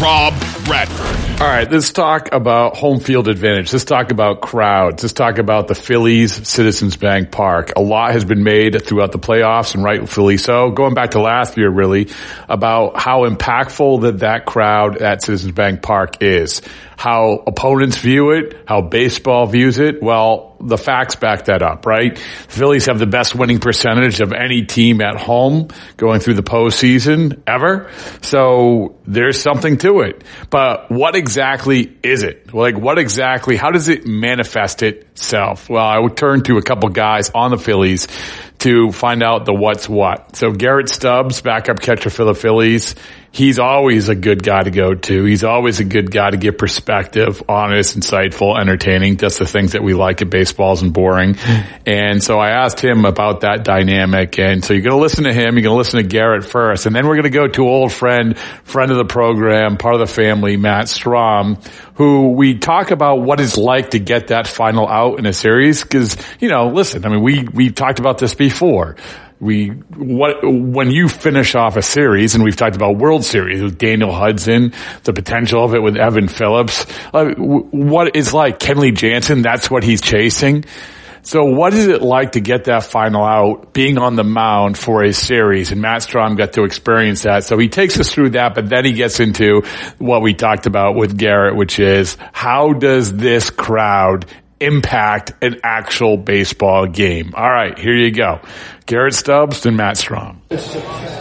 Rob Bradford. All right, let's talk about home field advantage. Let's talk about crowds. Let's talk about the Phillies Citizens Bank Park. A lot has been made throughout the playoffs and rightfully so. Going back to last year, really, about how impactful that that crowd at Citizens Bank Park is. How opponents view it, how baseball views it. Well, the facts back that up, right? The Phillies have the best winning percentage of any team at home going through the postseason ever. So there's something to it. But what exactly is it? Like what exactly, how does it manifest itself? Well, I would turn to a couple guys on the Phillies to find out the what's what. So Garrett Stubbs, backup catcher for the Phillies, he's always a good guy to go to. He's always a good guy to get perspective, honest, insightful, entertaining, just the things that we like at baseball and boring. And so I asked him about that dynamic. And so you're going to listen to him. You're going to listen to Garrett first. And then we're going to go to old friend, friend of the program, part of the family, Matt Strahm, who we talk about what it's like to get that final out in a series. Cause, you know, listen, I mean, we, we've talked about this before we what when you finish off a series, and we've talked about World Series with Daniel Hudson, the potential of it with Evan Phillips. Uh, what is like Kenley Jansen? That's what he's chasing. So what is it like to get that final out, being on the mound for a series? And Matt Strahm got to experience that. So he takes us through that, but then he gets into what we talked about with Garrett, which is how does this crowd impact an actual baseball game. All right, here you go. Garrett Stubbs and Matt Strahm.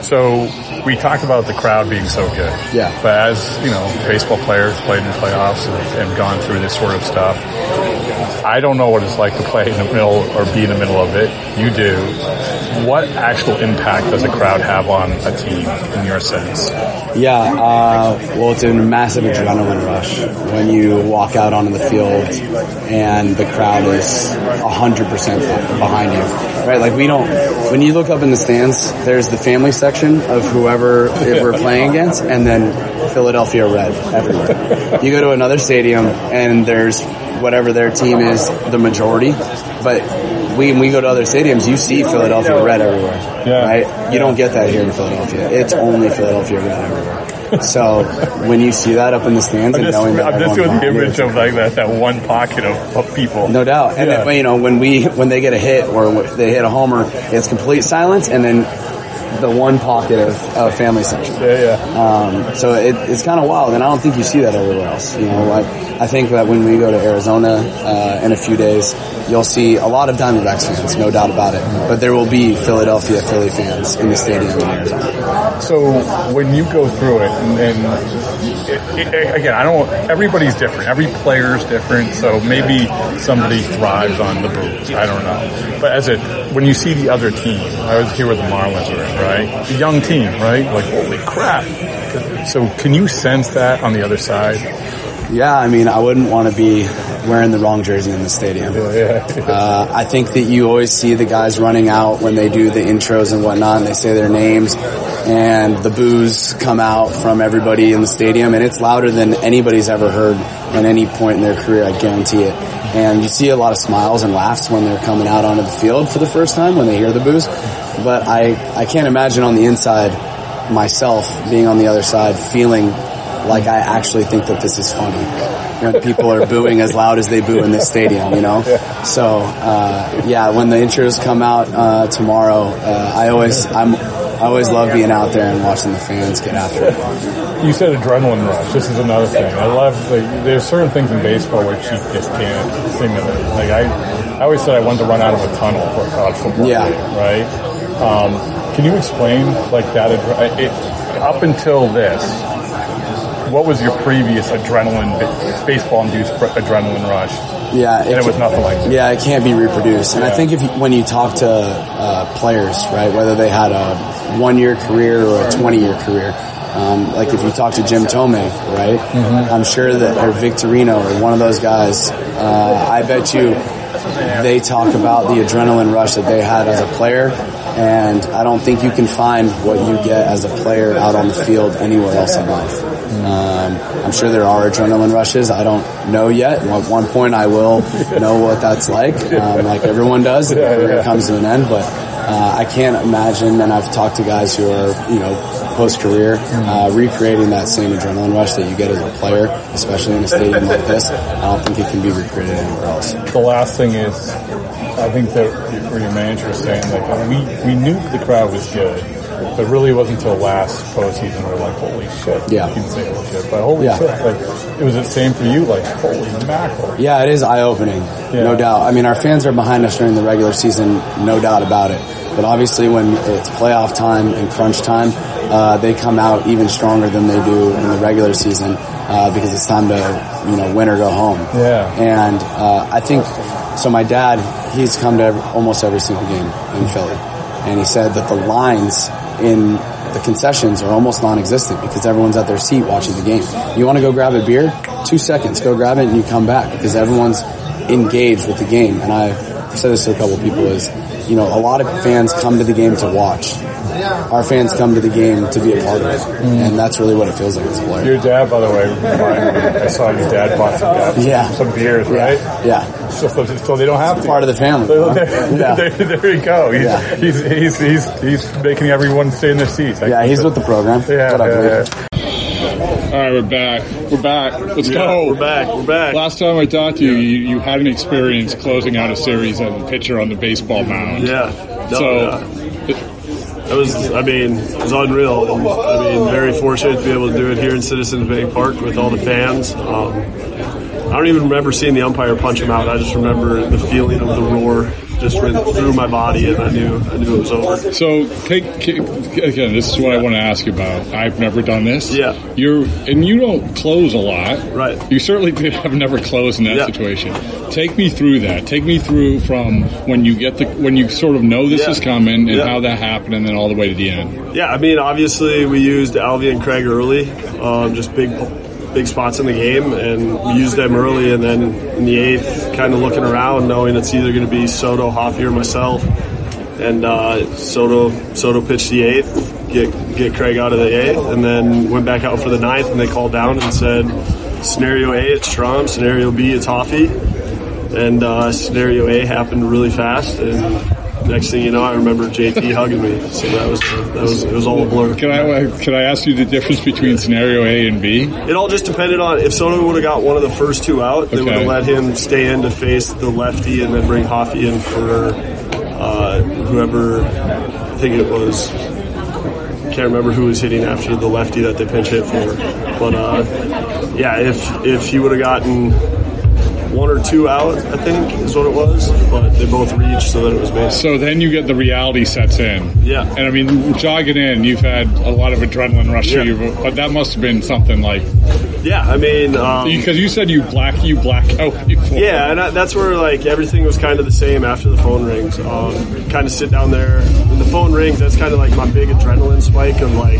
So we talk about the crowd being so good. Yeah. But as, you know, baseball players played in the playoffs and, and gone through this sort of stuff, I don't know what it's like to play in the middle or be in the middle of it. You do. What actual impact does a crowd have on a team in your sense? Yeah, uh, well, it's a massive adrenaline rush when you walk out onto the field and the crowd is 100% behind you. Right? Like we don't, when you look up in the stands, there's the family section of whoever we're playing against and then Philadelphia red everywhere. You go to another stadium and there's whatever their team is the majority, but we, when we go to other stadiums, you see Philadelphia red everywhere, yeah. right? You don't get that here in Philadelphia. It's only Philadelphia red everywhere. So when you see that up in the stands I'm and just, knowing that I'm just doing the image of like that, that one pocket of, of people. no doubt. And Yeah. then, you know when we when they get a hit or they hit a homer, it's complete silence, and then the one pocket of, of family section. Yeah, yeah. Um, so it, it's kind of wild, and I don't think you see that everywhere else. You know, I, I think that when we go to Arizona uh, in a few days, you'll see a lot of Diamondbacks fans, no doubt about it. But there will be Philadelphia Philly fans in the stadium in Arizona. So when you go through it, and, and it, it, again, I don't. Everybody's different. Every player's different. So maybe somebody thrives on the booze. I don't know. But as it, when you see the other team, I was here with the Marlins, were, right? The young team, right? Like holy crap. So can you sense that on the other side? Yeah, I mean, I wouldn't want to be wearing the wrong jersey in the stadium. Uh, I think that you always see the guys running out when they do the intros and whatnot, and they say their names, and the boos come out from everybody in the stadium, and it's louder than anybody's ever heard at any point in their career. I guarantee it. And you see a lot of smiles and laughs when they're coming out onto the field for the first time when they hear the boos. But I, I can't imagine on the inside myself being on the other side feeling like I actually think that this is funny when people are booing as loud as they boo in this stadium, you know? So, uh, yeah, when the intros come out, uh, tomorrow, uh, I always, I'm, I always love being out there and watching the fans get after it. You said adrenaline rush. This is another thing. I love like there's certain things in baseball which you just can't simulate. Like I I always said I wanted to run out of a tunnel for a college football Yeah. game, right? Um, can you explain like that? It, up until this, what was your previous adrenaline, baseball-induced adrenaline rush? Yeah, And it was nothing like that. Yeah, it can't be reproduced. And I think if you, when you talk to uh, players, right, whether they had a one-year career or a twenty-year career, um, like if you talk to Jim Thome, right, Mm-hmm. I'm sure that or Victorino or one of those guys, uh, I bet you they talk about the adrenaline rush that they had as a player. And I don't think you can find what you get as a player out on the field anywhere else in life. Um, I'm sure there are adrenaline rushes. I don't know yet. At one point, I will know what that's like, um, like everyone does. Yeah, it comes to an end, but uh, I can't imagine. And I've talked to guys who are, you know, post career, uh, recreating that same adrenaline rush that you get as a player, especially in a stadium like this. I don't think it can be recreated anywhere else. The last thing is, I think that what your manager was saying, like we we knew the crowd was good, but really it wasn't until last postseason we were like, holy shit. Yeah. You can say holy shit, but holy Yeah. shit, like it was the same for you, like holy mackerel. Yeah, it is eye opening, Yeah. no doubt. I mean, our fans are behind us during the regular season, no doubt about it. But obviously, when it's playoff time and crunch time, uh, they come out even stronger than they do in the regular season uh, because it's time to, you know, win or go home. Yeah. And uh, I think so. My dad, he's come to every, almost every single game in Philly, and he said that the lines in the concessions are almost non-existent because everyone's at their seat watching the game. You want to go grab a beer? Two seconds, go grab it, and you come back because everyone's engaged with the game. And I've said this to a couple people: is you know, a lot of fans come to the game to watch. Our fans come to the game to be a part of it, mm. and that's really what it feels like as a player. Your dad, by the way, I saw your dad bought some, gas, Yeah. some beers, right? Yeah, So, so, so they don't have to. part of the family. So huh? there, Yeah. there, there you go. He's, Yeah. he's, he's, he's, he's making everyone stay in their seats. I Yeah, he's that- with the program. Yeah, What up, yeah, Lee? yeah. All right, we're back. We're back. Let's go. We're back. We're back. Last time I talked to you, you, you had an experience closing out a series as a pitcher on the baseball mound. Yeah. No, So, yeah. That was, I mean, it was unreal. I mean, very fortunate to be able to do it here in Citizens Bank Park with all the fans. Um, I don't even remember seeing the umpire punch him out. I just remember the feeling of the roar just went through my body, and I knew I knew it was over. so take, again. This is what I want to ask you about. I've never done this. Yeah. You're and you don't close a lot. Right. You certainly have never closed in that Yeah. situation. Take me through that. Take me through from when you get the when you sort of know this Yeah. is coming and Yeah. how that happened, and then all the way to the end. Yeah, I mean, obviously we used Alvy and Craig early, um, just big, big spots in the game, and we used them early. And then in the eighth, kind of looking around, knowing it's either going to be Soto, Hoffy, or myself. And uh, Soto, Soto pitched the eighth, get get Craig out of the eighth, and then went back out for the ninth. And they called down and said, scenario A, it's Strahm. Scenario B, it's Hoffy. And uh, scenario A happened really fast, and next thing you know, I remember JT hugging me. So that was that was it was all a blur. Can I can I ask you the difference between scenario A and B? It all just depended on if Soto would have got one of the first two out, they would have let him stay in to face the lefty and then bring Hoffy in for uh, whoever. I think it was. Can't remember who was hitting after the lefty that they pinch hit for, but uh, yeah, if if he would have gotten one or two out, I think is what it was, but they both reached, so that it was made. So then you get the reality sets in. Yeah. And I mean, jogging in, you've had a lot of adrenaline rush Yeah. through you, but that must have been something like Yeah, I mean, um, because you said you black you black out before. Yeah, and I, that's where like everything was kind of the same after the phone rings. Um, kind of sit down there phone rings. That's kind of like my big adrenaline spike of like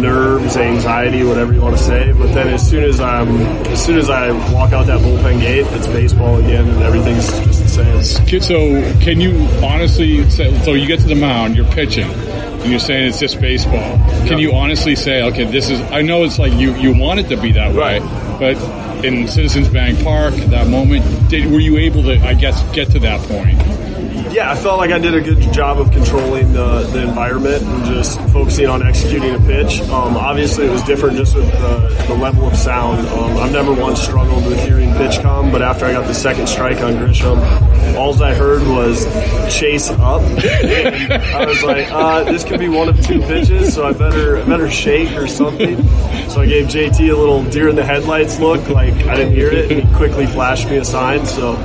nerves, anxiety, whatever you want to say. But then as soon as I'm, as soon as I walk out that bullpen gate, it's baseball again, and everything's just the same. So can you honestly say? So you get to the mound, you're pitching, and you're saying it's just baseball. Can you honestly say, okay, this is? I know it's like you you want it to be that way, right. but in Citizens Bank Park, that moment, did were you able to? I guess get to that point. Yeah, I felt like I did a good job of controlling the, the environment and just focusing on executing a pitch. Um, obviously, it was different just with the, the level of sound. Um, I've never once struggled with hearing pitch come, but after I got the second strike on Grisham, all I heard was chase up. And I was like, uh, this could be one of two pitches, so I better I better shake or something. So I gave JT a little deer in the headlights look, like I didn't hear it, and he quickly flashed me a sign. So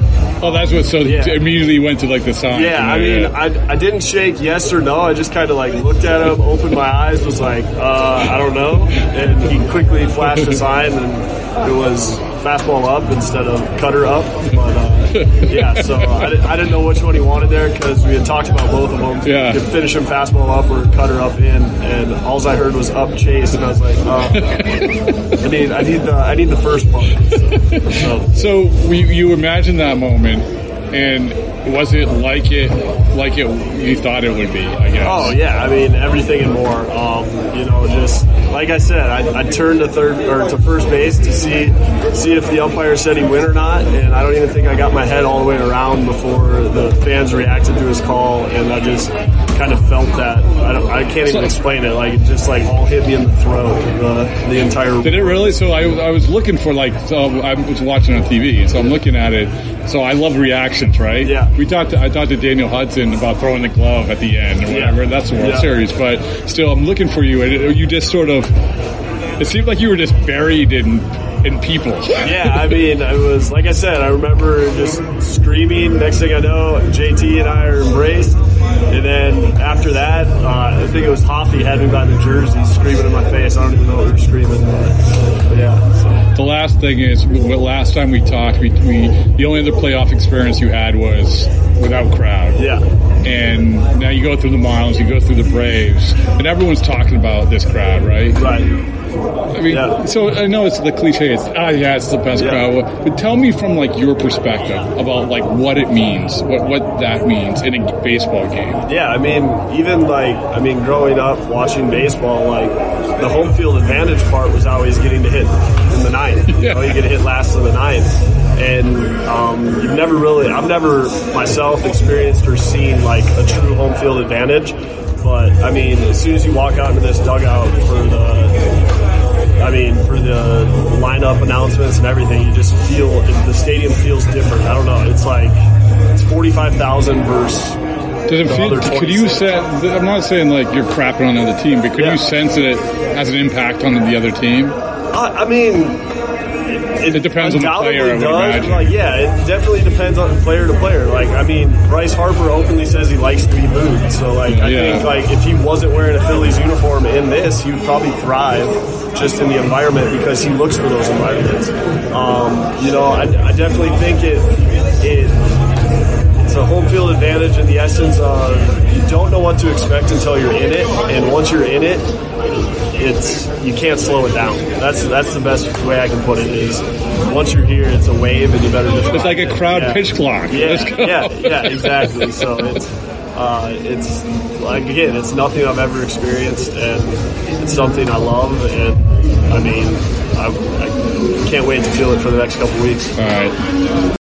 Oh, that's what. So Yeah. immediately went to like the sign. yeah, I mean, I, I didn't shake yes or no. I just kind of like looked at him, opened my eyes, was like, uh, I don't know, and he quickly flashed a sign, and it was fastball up instead of cutter up. But uh, yeah, so I, didn't, I didn't know which one he wanted there because we had talked about both of them. Yeah. you could finish him fastball up or cutter up in, and all I heard was up chase, and I was like, uh, I need I need the I need the first part. So, so So we, you imagine that moment, and was it like it, like it you thought it would be? I guess. Oh yeah, I mean everything and more. Um, you know, just like I said, I, I turned to third or to first base to see see if the umpire said he win or not, and I don't even think I got my head all the way around before the fans reacted to his call, and I just kind of felt that. I don't, I can't even explain it. Like it just like all hit me in the throat. The the entire. Did it really? So I, I was looking for like so I was watching on TV, so I'm looking at it. So I love reactions, right? Yeah. We talked. To, I talked to Daniel Hudson about throwing the glove at the end or whatever. Yeah. That's the World Yeah. Series, but still, I'm looking for you, and you just sort of. It seemed like you were just buried in in people. yeah, I mean, I was like I said. I remember just screaming. Next thing I know, JT and I are embraced, and then after that, uh, I think it was Hoffy had me by the jersey, screaming in my face. I don't even know what we were screaming, but, but yeah. The last thing is, last time we talked, we, we the only other playoff experience you had was without crowd. Yeah. And now you go through the Marlins, you go through the Braves, and everyone's talking about this crowd, right? Right. I mean, so I know it's the cliche. It's ah, yeah, it's the best crowd. But tell me from like your perspective about like what it means, what what that means in a baseball game. Yeah, I mean, even like, I mean, growing up watching baseball, like the home field advantage part was always getting to hit in the ninth. You know, you get hit last in the ninth, and um, you've never really, I've never myself experienced or seen like a true home field advantage. But I mean, as soon as you walk out into this dugout for the I mean, for the lineup announcements and everything, you just feel the stadium feels different. I don't know. It's like it's forty five thousand versus. Does it feel? Could you say? I'm not saying like you're crapping on the other team, but could you sense that it has an impact on the other team? Uh, I mean, it, It depends on the player, I does. Like, yeah, it definitely depends on player to player. Like, I mean, Bryce Harper openly says he likes to be booed. So, like, I Yeah. think like if he wasn't wearing a Phillies uniform in this, he would probably thrive just in the environment because he looks for those environments. Um, you know, I, I definitely think it it it's a home field advantage in the essence of you don't know what to expect until you're in it, and once you're in it, it's you can't slow it down. That's that's the best way I can put it. Is once you're here, it's a wave, and you better just. It's like a crowd Yeah. pitch clock. Yeah, yeah, yeah, exactly. So it's uh, it's like again, it's nothing I've ever experienced, and it's something I love, and I mean, I, I can't wait to feel it for the next couple weeks. All right.